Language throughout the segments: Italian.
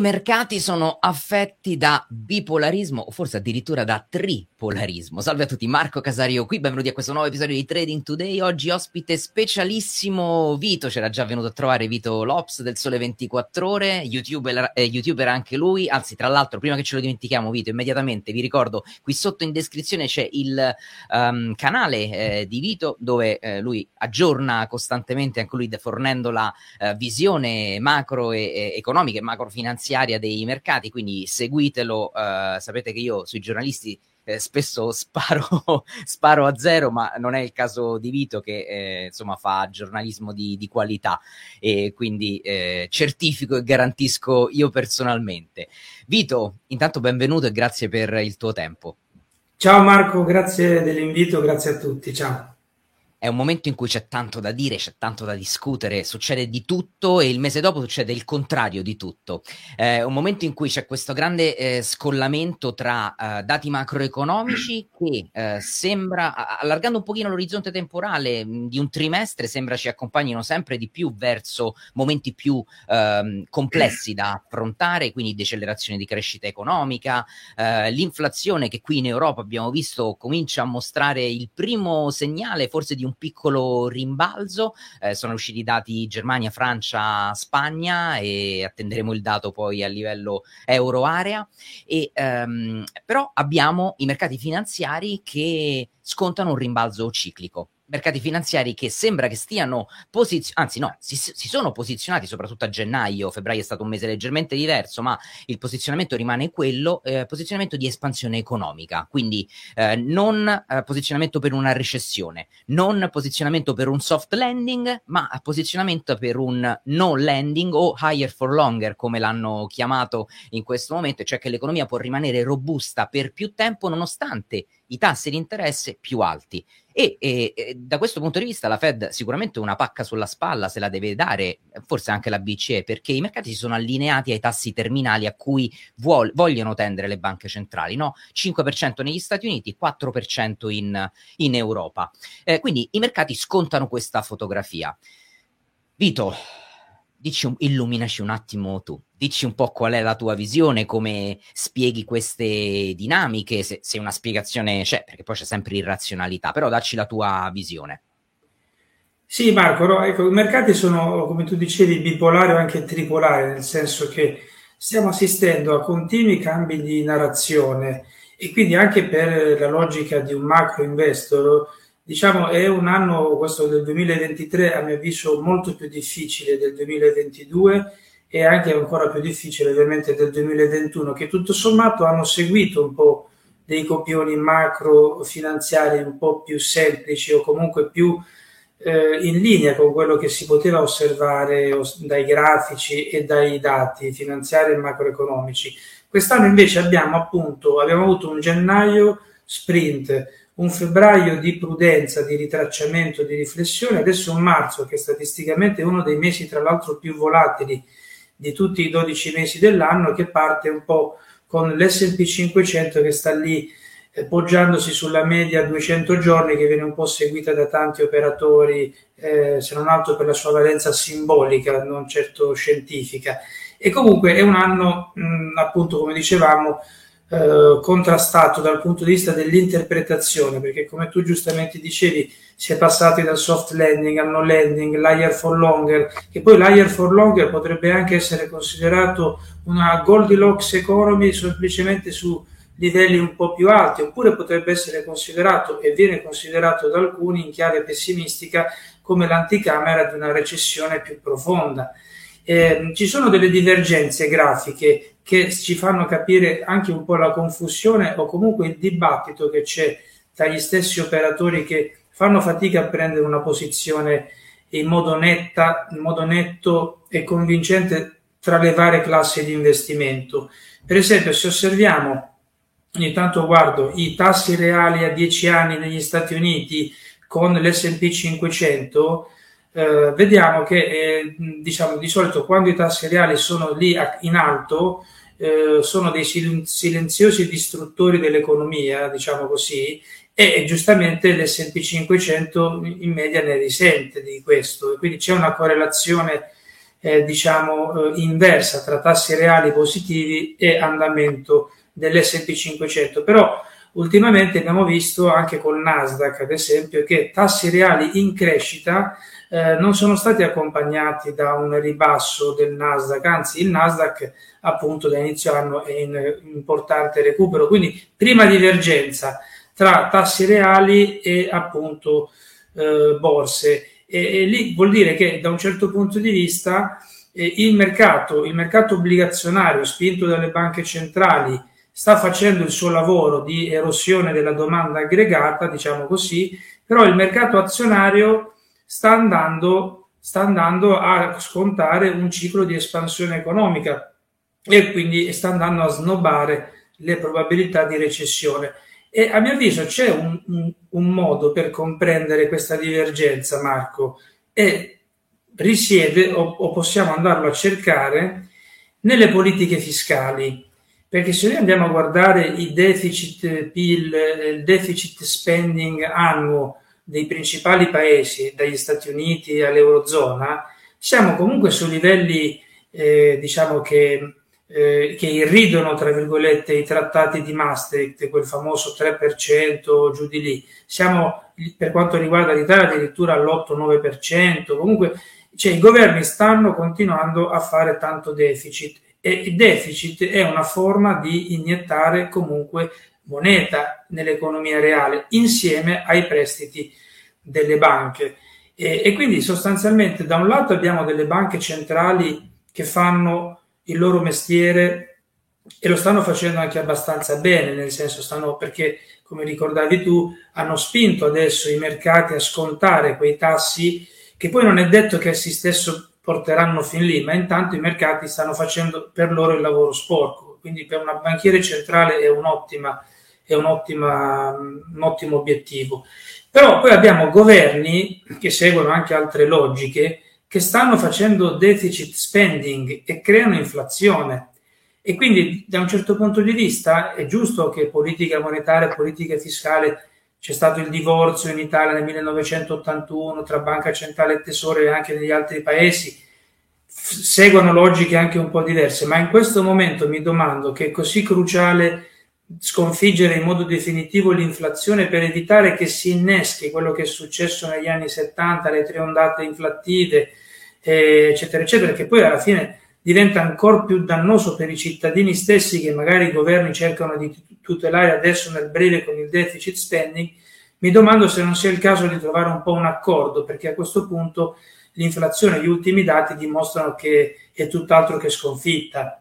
Mercati sono affetti da bipolarismo o forse addirittura da tripolarismo. Salve a tutti, Marco Casario qui, benvenuti a questo nuovo episodio di Trading Today. Oggi ospite specialissimo Vito, c'era già venuto a trovare Vito Lops del Sole 24 Ore, YouTuber, eh, YouTuber anche lui. Anzi, tra l'altro, prima che ce lo dimentichiamo, Vito, immediatamente vi ricordo qui sotto in descrizione c'è il um, canale eh, di Vito dove eh, lui aggiorna costantemente, anche lui fornendo la uh, visione macro e, e economica e macro finanziaria dei mercati, quindi seguitelo, eh, sapete che io sui giornalisti eh, spesso sparo, sparo, a zero, ma non è il caso di Vito che eh, insomma fa giornalismo di, di qualità e quindi eh, certifico e garantisco io personalmente. Vito, intanto benvenuto e grazie per il tuo tempo. Ciao Marco, grazie dell'invito, grazie a tutti, ciao è un momento in cui c'è tanto da dire, c'è tanto da discutere, succede di tutto e il mese dopo succede il contrario di tutto. È un momento in cui c'è questo grande eh, scollamento tra eh, dati macroeconomici che eh, sembra, allargando un pochino l'orizzonte temporale mh, di un trimestre, sembra ci accompagnino sempre di più verso momenti più ehm, complessi da affrontare, quindi decelerazione di crescita economica, eh, l'inflazione che qui in Europa abbiamo visto comincia a mostrare il primo segnale forse di un un piccolo rimbalzo, eh, sono usciti i dati Germania, Francia, Spagna e attenderemo il dato poi a livello euro area, e, ehm, però abbiamo i mercati finanziari che scontano un rimbalzo ciclico mercati finanziari che sembra che stiano posizionati, anzi no, si, si, sono posizionati soprattutto a gennaio, febbraio è stato un mese leggermente diverso, ma il posizionamento rimane quello, eh, posizionamento di espansione economica, quindi eh, non eh, posizionamento per una recessione, non posizionamento per un soft landing, ma posizionamento per un no landing o higher for longer, come l'hanno chiamato in questo momento, cioè che l'economia può rimanere robusta per più tempo nonostante i tassi di interesse più alti. E, e, da questo punto di vista la Fed sicuramente una pacca sulla spalla se la deve dare, forse anche la BCE, perché i mercati si sono allineati ai tassi terminali a cui vuol, vogliono tendere le banche centrali, no? 5% negli Stati Uniti, 4% in, in Europa. Eh, quindi i mercati scontano questa fotografia. Vito, dici illuminaci un attimo tu, dici un po' qual è la tua visione, come spieghi queste dinamiche, se, se una spiegazione c'è, perché poi c'è sempre irrazionalità, però dacci la tua visione. Sì, Marco, no, ecco, i mercati sono, come tu dicevi, bipolari o anche tripolari, nel senso che stiamo assistendo a continui cambi di narrazione e quindi anche per la logica di un macro investor diciamo è un anno, questo del 2023, a mio avviso molto più difficile del 2022 e anche ancora più difficile ovviamente del 2021, che tutto sommato hanno seguito un po' dei copioni macro finanziari un po' più semplici o comunque più eh, in linea con quello che si poteva osservare dai grafici e dai dati finanziari e macroeconomici. Quest'anno invece abbiamo appunto abbiamo avuto un gennaio sprint un febbraio di prudenza, di ritracciamento, di riflessione, adesso un marzo che statisticamente è uno dei mesi tra l'altro più volatili di tutti i 12 mesi dell'anno che parte un po' con l'S&P 500 che sta lì eh, poggiandosi sulla media 200 giorni che viene un po' seguita da tanti operatori eh, se non altro per la sua valenza simbolica non certo scientifica. E comunque è un anno mh, appunto come dicevamo eh, contrastato dal punto di vista dell'interpretazione, perché come tu giustamente dicevi, si è passati dal soft landing al no landing, l'higher for longer, che poi l'higher for longer potrebbe anche essere considerato una Goldilocks economy semplicemente su livelli un po' più alti, oppure potrebbe essere considerato e viene considerato da alcuni in chiave pessimistica come l'anticamera di una recessione più profonda. Eh, ci sono delle divergenze grafiche che ci fanno capire anche un po' la confusione o comunque il dibattito che c'è tra gli stessi operatori che fanno fatica a prendere una posizione in modo, netta, in modo netto e convincente tra le varie classi di investimento. Per esempio, se osserviamo, ogni tanto guardo i tassi reali a 10 anni negli Stati Uniti con l'SP 500, eh, vediamo che eh, diciamo, di solito quando i tassi reali sono lì in alto, eh, sono dei silenziosi distruttori dell'economia, diciamo così, e giustamente l'S&P 500 in media ne risente di questo, quindi c'è una correlazione eh, diciamo, eh, inversa tra tassi reali positivi e andamento dell'S&P 500. Però ultimamente abbiamo visto anche col Nasdaq, ad esempio, che tassi reali in crescita eh, non sono stati accompagnati da un ribasso del Nasdaq, anzi il Nasdaq appunto da inizio anno è in importante recupero, quindi prima divergenza tra tassi reali e appunto eh, borse. E, e, lì vuol dire che da un certo punto di vista eh, il mercato, il mercato obbligazionario spinto dalle banche centrali sta facendo il suo lavoro di erosione della domanda aggregata, diciamo così, però il mercato azionario sta andando, sta andando a scontare un ciclo di espansione economica e quindi sta andando a snobare le probabilità di recessione. E a mio avviso c'è un, un, un modo per comprendere questa divergenza, Marco, e risiede o, o possiamo andarlo a cercare nelle politiche fiscali. Perché se noi andiamo a guardare i deficit PIL, il deficit spending annuo dei principali paesi, dagli Stati Uniti all'Eurozona, siamo comunque su livelli, eh, diciamo che, eh, che irridono, tra virgolette, i trattati di Maastricht, quel famoso 3% giù di lì. Siamo, per quanto riguarda l'Italia, addirittura all'8-9%. Comunque, cioè, i governi stanno continuando a fare tanto deficit e il deficit è una forma di iniettare comunque moneta nell'economia reale insieme ai prestiti delle banche. E, e, quindi sostanzialmente da un lato abbiamo delle banche centrali che fanno il loro mestiere e lo stanno facendo anche abbastanza bene, nel senso stanno perché, come ricordavi tu, hanno spinto adesso i mercati a scontare quei tassi che poi non è detto che essi stesso porteranno fin lì, ma intanto i mercati stanno facendo per loro il lavoro sporco. Quindi per una banchiere centrale è un'ottima è un ottimo obiettivo. Però poi abbiamo governi che seguono anche altre logiche che stanno facendo deficit spending e creano inflazione. E quindi da un certo punto di vista è giusto che politica monetaria e politica fiscale c'è stato il divorzio in Italia nel 1981 tra Banca Centrale e Tesoro e anche negli altri paesi, seguono logiche anche un po' diverse, ma in questo momento mi domando che è così cruciale sconfiggere in modo definitivo l'inflazione per evitare che si inneschi quello che è successo negli anni 70, le tre ondate inflattive, eh, eccetera, eccetera, che poi alla fine diventa ancora più dannoso per i cittadini stessi che magari i governi cercano di tutelare adesso nel breve con il deficit spending, mi domando se non sia il caso di trovare un po' un accordo, perché a questo punto l'inflazione, gli ultimi dati dimostrano che è tutt'altro che sconfitta.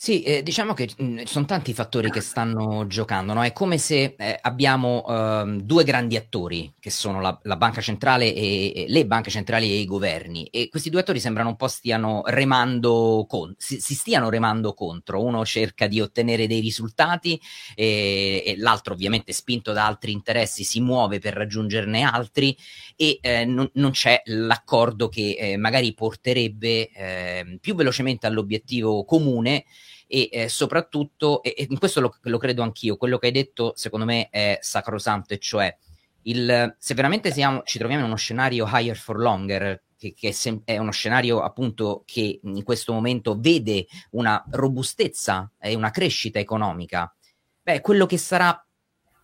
Sì, eh, diciamo che mh, mm, sono tanti fattori che stanno giocando, no? È come se eh, abbiamo ehm, due grandi attori, che sono la, la banca centrale e, e, le banche centrali e i governi, e questi due attori sembrano un po' stiano remando con, si, si stiano remando contro. Uno cerca di ottenere dei risultati e, e l'altro, ovviamente, spinto da altri interessi, si muove per raggiungerne altri e eh, non, non, c'è l'accordo che eh, magari porterebbe ehm, più velocemente all'obiettivo comune e eh, soprattutto, e, e, questo lo, lo, credo anch'io, quello che hai detto secondo me è sacrosanto, e cioè il, se veramente siamo, ci troviamo in uno scenario higher for longer, che, che è uno scenario appunto che in questo momento vede una robustezza e una crescita economica, beh, quello che sarà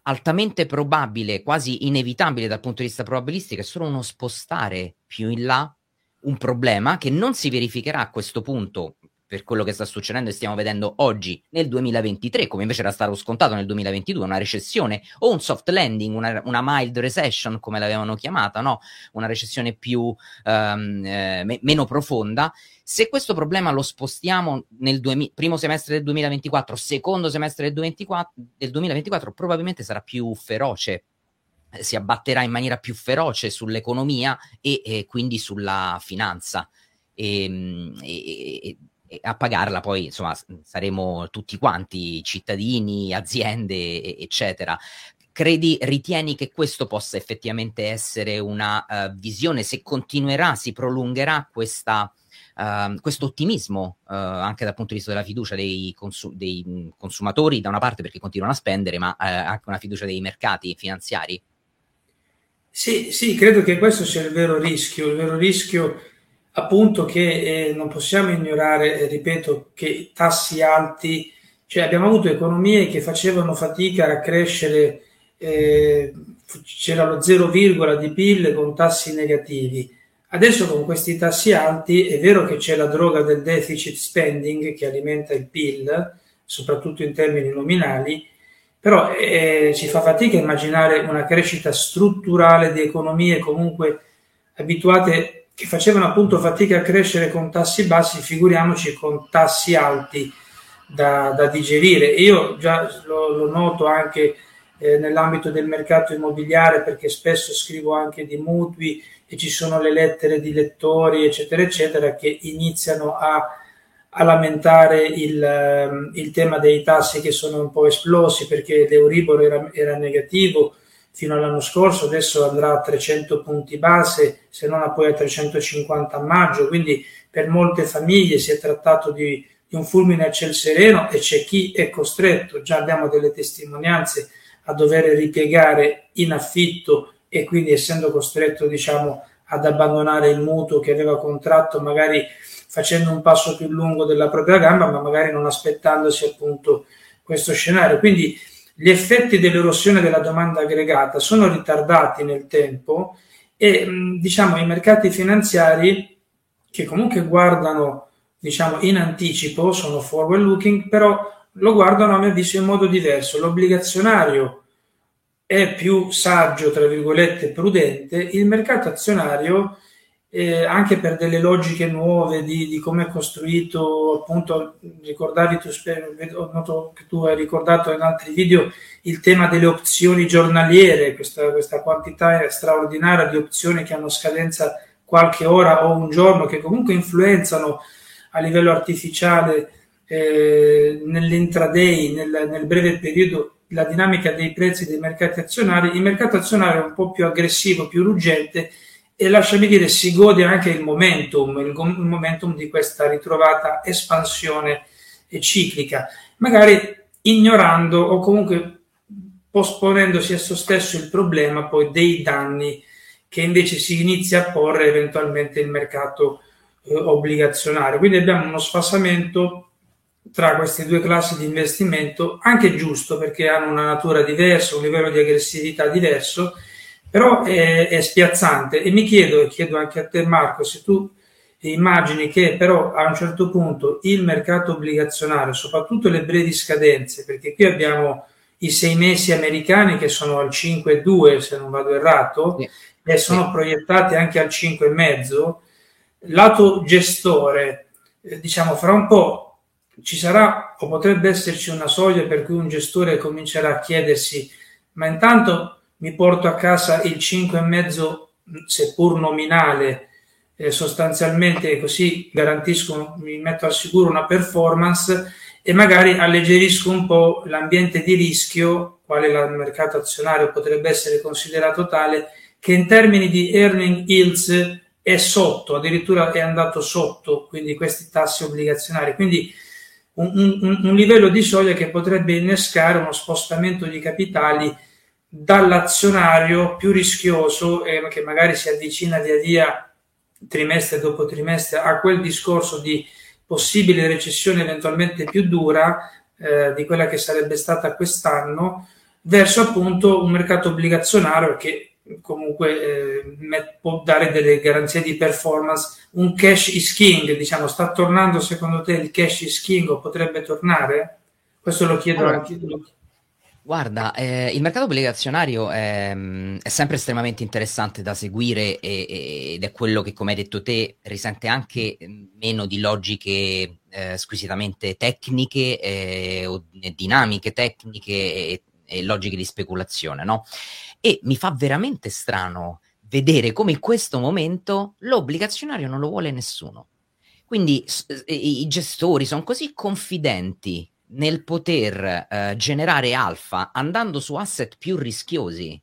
altamente probabile, quasi inevitabile dal punto di vista probabilistico, è solo uno spostare più in là un problema che non si verificherà a questo punto per quello che sta succedendo e stiamo vedendo oggi nel 2023, come invece era stato scontato nel 2022, una recessione o un soft landing, una, una mild recession come l'avevano chiamata, no? una recessione più um, eh, me- meno profonda. Se questo problema lo spostiamo nel duemi- primo semestre del 2024, secondo semestre del 2024, del 2024 probabilmente sarà più feroce si abbatterà in maniera più feroce sull'economia e, e quindi sulla finanza. Ehm, e, e, a pagarla poi insomma saremo tutti quanti cittadini, aziende eccetera. Credi, ritieni che questo possa effettivamente essere una uh, visione, se continuerà, si prolungherà questa, uh, questo ottimismo uh, anche dal punto di vista della fiducia dei, consu- dei, consumatori, da una parte perché continuano a spendere, ma anche una fiducia dei mercati finanziari? Sì, sì, credo che questo sia il vero rischio. Il vero rischio appunto che eh, non possiamo ignorare, eh, ripeto, che tassi alti, cioè abbiamo avuto economie che facevano fatica a crescere, eh, c'era lo 0, di PIL con tassi negativi. Adesso con questi tassi alti è vero che c'è la droga del deficit spending che alimenta il PIL, soprattutto in termini nominali, però eh, ci fa fatica immaginare una crescita strutturale di economie comunque abituate che facevano appunto fatica a crescere con tassi bassi, figuriamoci con tassi alti da, da digerire. io già lo, lo noto anche eh, nell'ambito del mercato immobiliare perché spesso scrivo anche di mutui e ci sono le lettere di lettori, eccetera, eccetera, che iniziano a, a lamentare il, ehm, il, tema dei tassi che sono un po' esplosi perché l'Euribor era, era negativo fino all'anno scorso, adesso andrà a 300 punti base, se non a poi a 350 a maggio, quindi per molte famiglie si è trattato di, di un fulmine a ciel sereno e c'è chi è costretto, già abbiamo delle testimonianze, a dover ripiegare in affitto e quindi essendo costretto diciamo ad abbandonare il mutuo che aveva contratto magari facendo un passo più lungo della propria gamba ma magari non aspettandosi appunto questo scenario. Quindi gli effetti dell'erosione della domanda aggregata sono ritardati nel tempo e diciamo i mercati finanziari che comunque guardano diciamo in anticipo sono forward looking però lo guardano a mio avviso in modo diverso. L'obbligazionario è più saggio tra virgolette prudente il mercato azionario eh, anche per delle logiche nuove di, di come è costruito, appunto, ricordavi tu, ho noto che tu hai ricordato in altri video il tema delle opzioni giornaliere, questa, questa quantità straordinaria di opzioni che hanno scadenza qualche ora o un giorno, che comunque influenzano a livello artificiale eh, nell'intraday, nel, nel breve periodo, la dinamica dei prezzi dei mercati azionari, il mercato azionario è un po' più aggressivo, più ruggente e lasciami dire si gode anche il momentum, il, il momentum di questa ritrovata espansione ciclica, magari ignorando o comunque posponendosi a esso stesso il problema poi dei danni che invece si inizia a porre eventualmente il mercato eh, obbligazionario. Quindi abbiamo uno sfasamento tra queste due classi di investimento, anche giusto perché hanno una natura diversa, un livello di aggressività diverso, però è, è spiazzante e mi chiedo, e chiedo anche a te Marco, se tu immagini che però a un certo punto il mercato obbligazionario, soprattutto le brevi scadenze, perché qui abbiamo i sei mesi americani che sono al 5,2 se non vado errato, sì. e sono sì. proiettati anche al 5,5, lato gestore, eh, diciamo fra un po' ci sarà o potrebbe esserci una soglia per cui un gestore comincerà a chiedersi ma intanto mi porto a casa il 5,5 seppur nominale eh, sostanzialmente così garantisco, mi metto al sicuro una performance e magari alleggerisco un po' l'ambiente di rischio, quale il mercato azionario potrebbe essere considerato tale, che in termini di earning yields è sotto, addirittura è andato sotto, quindi questi tassi obbligazionari. Quindi un, un, un livello di soglia che potrebbe innescare uno spostamento di capitali dall'azionario più rischioso e che magari si avvicina via via trimestre dopo trimestre a quel discorso di possibile recessione eventualmente più dura eh, di quella che sarebbe stata quest'anno verso appunto un mercato obbligazionario che comunque eh, può dare delle garanzie di performance. Un cash is king diciamo sta tornando secondo te il cash is king o potrebbe tornare? Questo lo chiedo allora, anche Guarda, eh, il mercato obbligazionario è, mm, è, sempre estremamente interessante da seguire e, ed è quello che, come hai detto te, risente anche mm, meno di logiche eh, squisitamente tecniche eh, o dinamiche tecniche e, e, logiche di speculazione, no? E mi fa veramente strano vedere come in questo momento l'obbligazionario non lo vuole nessuno. Quindi i gestori sono così confidenti nel poter eh, generare alfa andando su asset più rischiosi,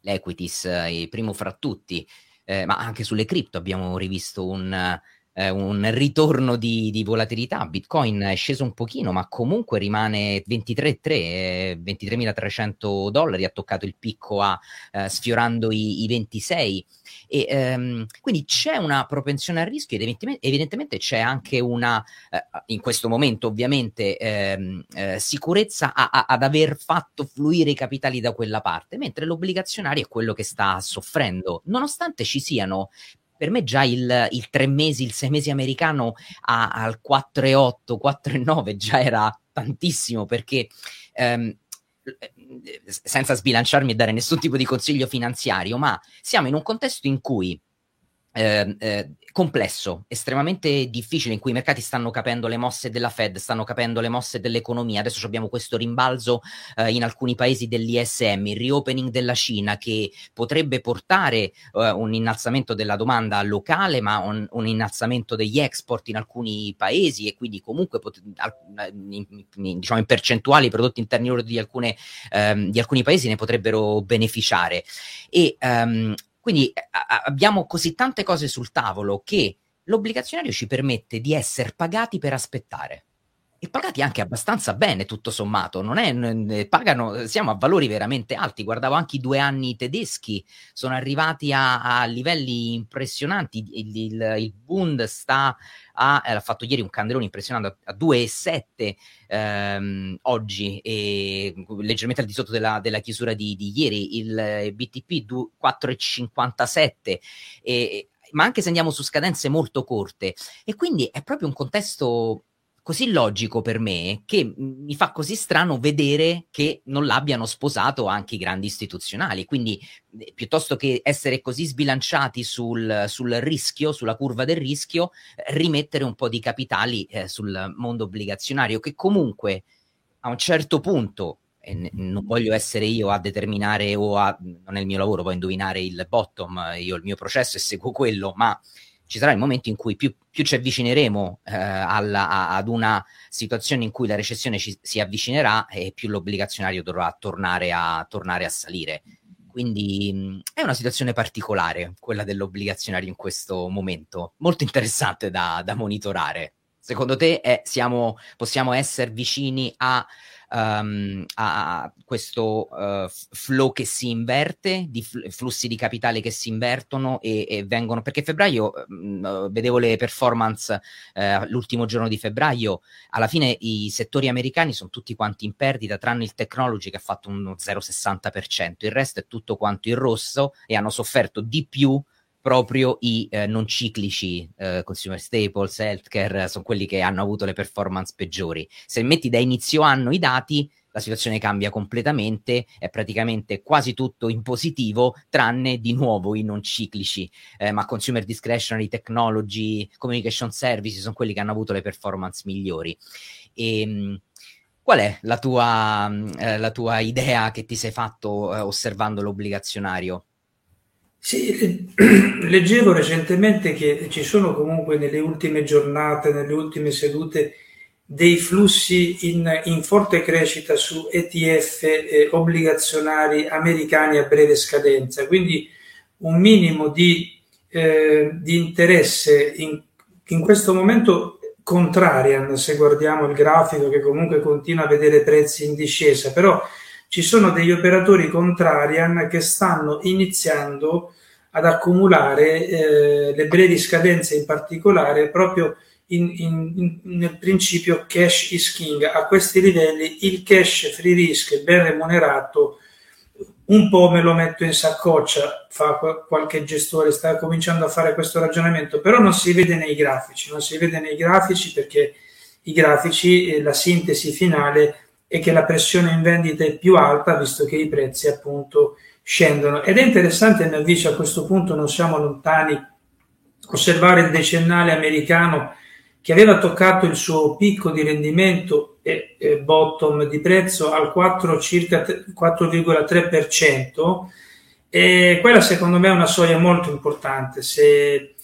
l'equities, eh, primo fra tutti, eh, ma anche sulle cripto abbiamo rivisto un, eh, un ritorno di, di, volatilità. Bitcoin è sceso un pochino, ma comunque rimane 23,3, eh, 23.300 dollari, ha toccato il picco a eh, sfiorando i, i 26. E, ehm, quindi c'è una propensione al rischio ed evidentemente, evidentemente c'è anche una, eh, in questo momento ovviamente, ehm, eh, sicurezza a, a, ad aver fatto fluire i capitali da quella parte, mentre l'obbligazionario è quello che sta soffrendo, nonostante ci siano per me già il, il tre mesi, il sei mesi americano a, al 4,8, 4,9 già era tantissimo perché ehm, senza sbilanciarmi e dare nessun tipo di consiglio finanziario, ma siamo in un contesto in cui eh, eh, complesso, estremamente difficile, in cui i mercati stanno capendo le mosse della Fed, stanno capendo le mosse dell'economia. Adesso abbiamo questo rimbalzo eh, in alcuni paesi dell'ISM, il reopening della Cina che potrebbe portare eh, un innalzamento della domanda locale, ma un, un, innalzamento degli export in alcuni paesi e quindi comunque pot- in, in, diciamo in percentuali i prodotti interni lordi di, ehm, di alcuni paesi ne potrebbero beneficiare. E ehm, quindi eh, a- abbiamo così tante cose sul tavolo che l'obbligazionario ci permette di essere pagati per aspettare. E pagati anche abbastanza bene, tutto sommato. Non è, pagano, siamo a valori veramente alti. Guardavo anche i due anni tedeschi, sono arrivati a, a livelli impressionanti. Il, il, il Bund sta a, eh, ha fatto ieri un candelone impressionante a, a 2,7 ehm, oggi, e leggermente al di sotto della, della chiusura di, di, ieri, il eh, BTP 4,57 e, ma anche se andiamo su scadenze molto corte e quindi è proprio un contesto così logico per me che mi fa così strano vedere che non l'abbiano sposato anche i grandi istituzionali. Quindi, eh, piuttosto che essere così sbilanciati sul, sul rischio, sulla curva del rischio, rimettere un po' di capitali eh, sul mondo obbligazionario, che comunque a un certo punto. E non voglio essere io a determinare o a, non è il mio lavoro poi indovinare il bottom, io il mio processo e seguo quello, ma ci sarà il momento in cui più, più ci avvicineremo eh, alla, ad una situazione in cui la recessione ci, si avvicinerà e più l'obbligazionario dovrà tornare a, tornare a salire. Quindi mh, è una situazione particolare quella dell'obbligazionario in questo momento, molto interessante da, da monitorare. Secondo te è, siamo, possiamo essere vicini a um, a questo uh, flow che si inverte, di fl- flussi di capitale che si invertono e, e vengono, perché febbraio, uh, vedevo le performance uh, l'ultimo giorno di febbraio, alla fine i settori americani sono tutti quanti in perdita, tranne il technology che ha fatto uno 0,60%, il resto è tutto quanto in rosso e hanno sofferto di più proprio i eh, non ciclici, eh, consumer staples, healthcare, sono quelli che hanno avuto le performance peggiori. Se metti da inizio anno i dati, la situazione cambia completamente, è praticamente quasi tutto in positivo, tranne di nuovo i non ciclici, eh, ma consumer discretionary, technology, communication services sono quelli che hanno avuto le performance migliori. E, ehm, Qual è la tua, eh, la tua idea che ti sei fatto eh, osservando l'obbligazionario? Sì, leggevo recentemente che ci sono comunque nelle ultime giornate, nelle ultime sedute, dei flussi in, in forte crescita su ETF eh, obbligazionari americani a breve scadenza, quindi un minimo di, eh, di interesse in, in questo momento contrarian se guardiamo il grafico che comunque continua a vedere prezzi in discesa, però ci sono degli operatori contrarian che stanno iniziando ad accumulare eh, le brevi scadenze in particolare proprio in, in, nel principio cash is king. A questi livelli il cash free risk ben remunerato un po' me lo metto in saccoccia, fa qualche gestore, sta cominciando a fare questo ragionamento, però non si vede nei grafici, non si vede nei grafici perché i grafici, la sintesi finale e che la pressione in vendita è più alta visto che i prezzi appunto scendono. Ed è interessante, a mio avviso, a questo punto non siamo lontani, osservare il decennale americano che aveva toccato il suo picco di rendimento e, e bottom di prezzo al 4, circa 4,3%. E quella secondo me è una soglia molto importante. Se,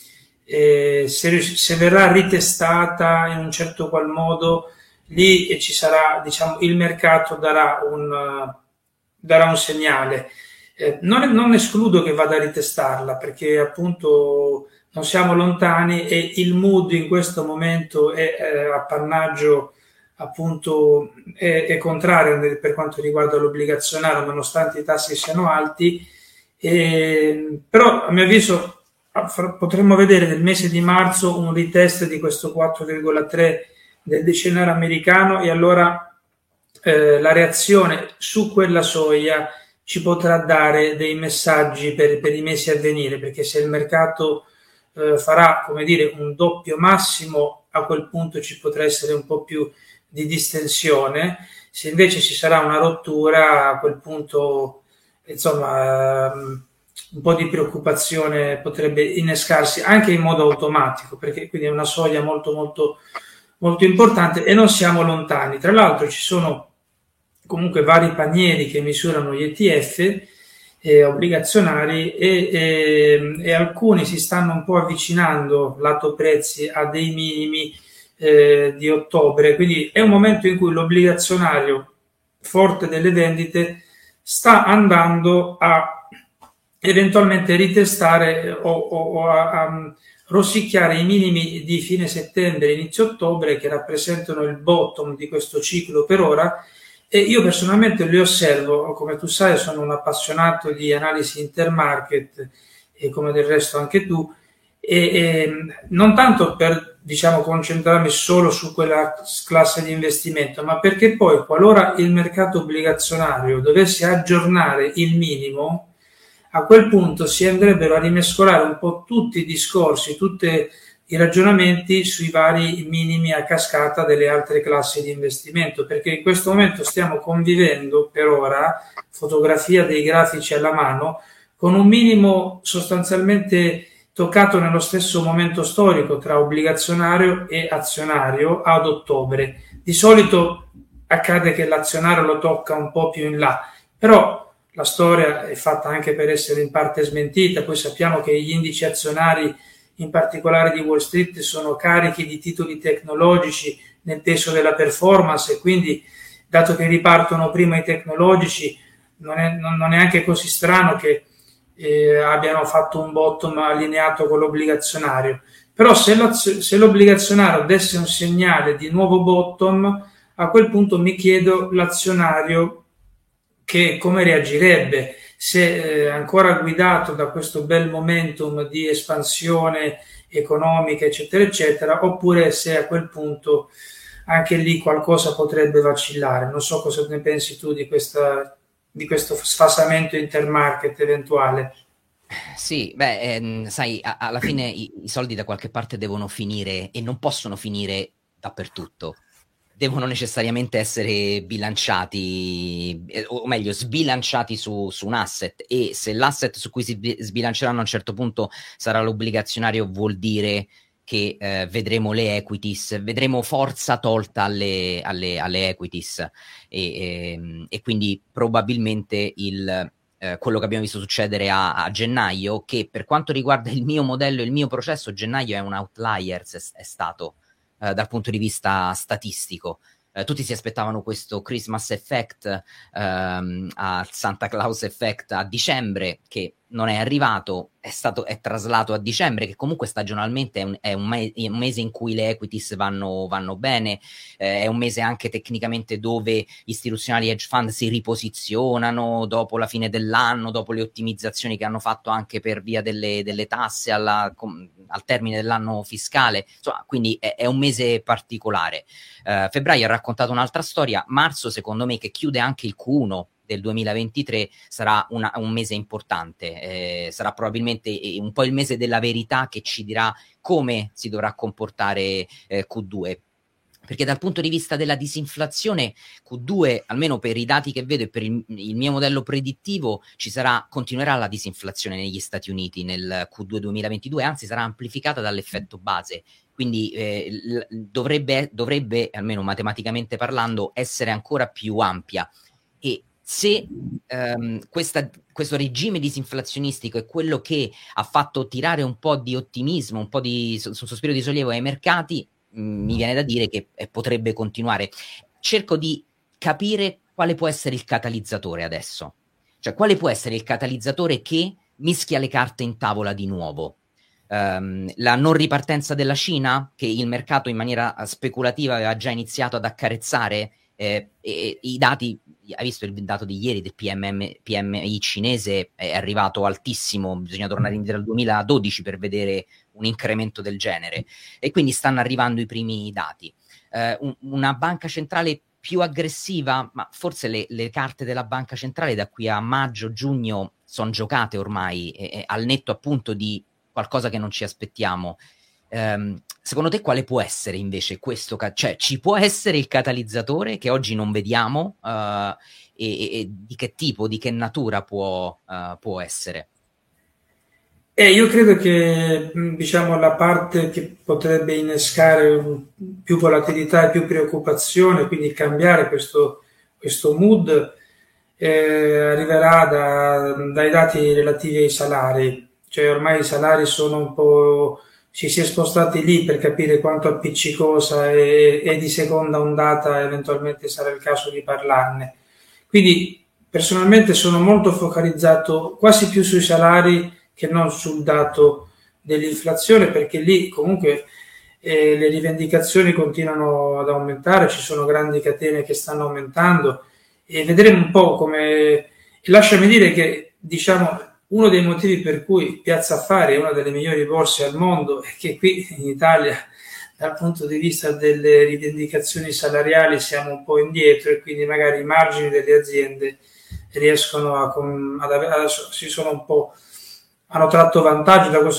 eh, se, se verrà ritestata in un certo qual modo, lì ci sarà, diciamo, il mercato darà un, darà un segnale. Eh, non, non, escludo che vada a ritestarla perché appunto non siamo lontani e il mood in questo momento è eh, appannaggio appunto è, è, contrario per quanto riguarda l'obbligazionario nonostante i tassi siano alti e, però a mio avviso potremmo vedere nel mese di marzo un retest di questo 4,3 del decennale americano e allora eh, la reazione su quella soglia ci potrà dare dei messaggi per, per i mesi a venire, perché se il mercato eh, farà, come dire, un doppio massimo, a quel punto ci potrà essere un po' più di distensione. Se invece ci sarà una rottura, a quel punto, insomma, ehm, un po' di preoccupazione potrebbe innescarsi anche in modo automatico, perché quindi è una soglia molto, molto, molto importante e non siamo lontani. Tra l'altro ci sono comunque vari panieri che misurano gli ETF eh, obbligazionari e, e, e, alcuni si stanno un po' avvicinando lato prezzi a dei minimi eh, di ottobre, quindi è un momento in cui l'obbligazionario forte delle vendite sta andando a eventualmente ritestare o, o a, a rosicchiare i minimi di fine settembre, inizio ottobre che rappresentano il bottom di questo ciclo per ora. E io personalmente li osservo, come tu sai sono un appassionato di analisi intermarket e come del resto anche tu, e, e non tanto per diciamo concentrarmi solo su quella classe di investimento, ma perché poi qualora il mercato obbligazionario dovesse aggiornare il minimo, a quel punto si andrebbero a rimescolare un po' tutti i discorsi, tutte i ragionamenti sui vari minimi a cascata delle altre classi di investimento, perché in questo momento stiamo convivendo per ora, fotografia dei grafici alla mano, con un minimo sostanzialmente toccato nello stesso momento storico tra obbligazionario e azionario ad ottobre. Di solito accade che l'azionario lo tocca un po' più in là, però la storia è fatta anche per essere in parte smentita, poi sappiamo che gli indici azionari in particolare di Wall Street, sono carichi di titoli tecnologici nel peso della performance e quindi, dato che ripartono prima i tecnologici, non è, non è anche così strano che eh, abbiano fatto un bottom allineato con l'obbligazionario. Però se, se l'obbligazionario desse un segnale di nuovo bottom, a quel punto mi chiedo l'azionario che come reagirebbe se eh, ancora guidato da questo bel momentum di espansione economica, eccetera, eccetera, oppure se a quel punto anche lì qualcosa potrebbe vacillare. Non so cosa ne pensi tu di, questa, di questo sfasamento intermarket eventuale. Sì, beh, ehm, sai, a- alla fine i-, i soldi da qualche parte devono finire e non possono finire dappertutto devono necessariamente essere bilanciati, eh, o meglio, sbilanciati su, su, un asset. E se l'asset su cui si sbilanceranno a un certo punto sarà l'obbligazionario vuol dire che eh, vedremo le equities, vedremo forza tolta alle, alle, alle equities. E, e, ehm, e, quindi probabilmente il, eh, quello che abbiamo visto succedere a, a, gennaio, che per quanto riguarda il mio modello, il mio processo, gennaio è un outlier, è, è stato eh, dal punto di vista statistico. Eh, tutti si aspettavano questo Christmas effect, ehm, a Santa Claus effect a dicembre, che non è arrivato, è stato è traslato a dicembre, che comunque stagionalmente è un, è un, me- è un mese in cui le equities vanno, vanno bene, eh, è un mese anche tecnicamente dove istituzionali hedge fund si riposizionano dopo la fine dell'anno, dopo le ottimizzazioni che hanno fatto anche per via delle, delle tasse alla, com, al termine dell'anno fiscale, insomma, quindi è, è un mese particolare. Uh, febbraio ha raccontato un'altra storia, marzo secondo me che chiude anche il Q1 del 2023 sarà una, un mese importante, eh, sarà probabilmente eh, un po' il mese della verità che ci dirà come si dovrà comportare eh, Q2 perché dal punto di vista della disinflazione Q2, almeno per i dati che vedo e per il, il, mio modello predittivo, ci sarà, continuerà la disinflazione negli Stati Uniti nel Q2 2022, anzi sarà amplificata dall'effetto base. Quindi eh, l- dovrebbe, dovrebbe, almeno matematicamente parlando, essere ancora più ampia. Se ehm, questa, questo regime disinflazionistico è quello che ha fatto tirare un po' di ottimismo, un po' di un sospiro di sollievo ai mercati, mm, mi viene da dire che eh, potrebbe continuare. Cerco di capire quale può essere il catalizzatore adesso, cioè quale può essere il catalizzatore che mischia le carte in tavola di nuovo. ehm, la non ripartenza della Cina, che il mercato in maniera speculativa aveva già iniziato ad accarezzare, eh, e, i dati, hai visto il dato di ieri del PMM, PMI cinese è arrivato altissimo, bisogna tornare indietro al 2012 per vedere un incremento del genere e quindi stanno arrivando i primi dati. Eh, un, una banca centrale più aggressiva, ma forse le, le, carte della banca centrale da qui a maggio, giugno sono giocate ormai e, e, al netto appunto di qualcosa che non ci aspettiamo. Um, secondo te quale può essere invece questo? Ca- cioè, ci può essere il catalizzatore che oggi non vediamo uh, e, e, di che tipo, di che natura può, uh, può essere? Eh, io credo che diciamo, la parte che potrebbe innescare più volatilità e più preoccupazione, quindi cambiare questo, questo mood, eh, arriverà da, dai dati relativi ai salari. Cioè ormai i salari sono un po' ci si è spostati lì per capire quanto appiccicosa e, e di seconda ondata eventualmente sarà il caso di parlarne. Quindi personalmente sono molto focalizzato quasi più sui salari che non sul dato dell'inflazione perché lì comunque eh, le rivendicazioni continuano ad aumentare, ci sono grandi catene che stanno aumentando e vedremo un po' come... Lasciami dire che diciamo uno dei motivi per cui Piazza Affari è una delle migliori borse al mondo è che qui in Italia dal punto di vista delle rivendicazioni salariali siamo un po' indietro e quindi magari i margini delle aziende riescono a, ad avere, si sono un po' hanno tratto vantaggio da questo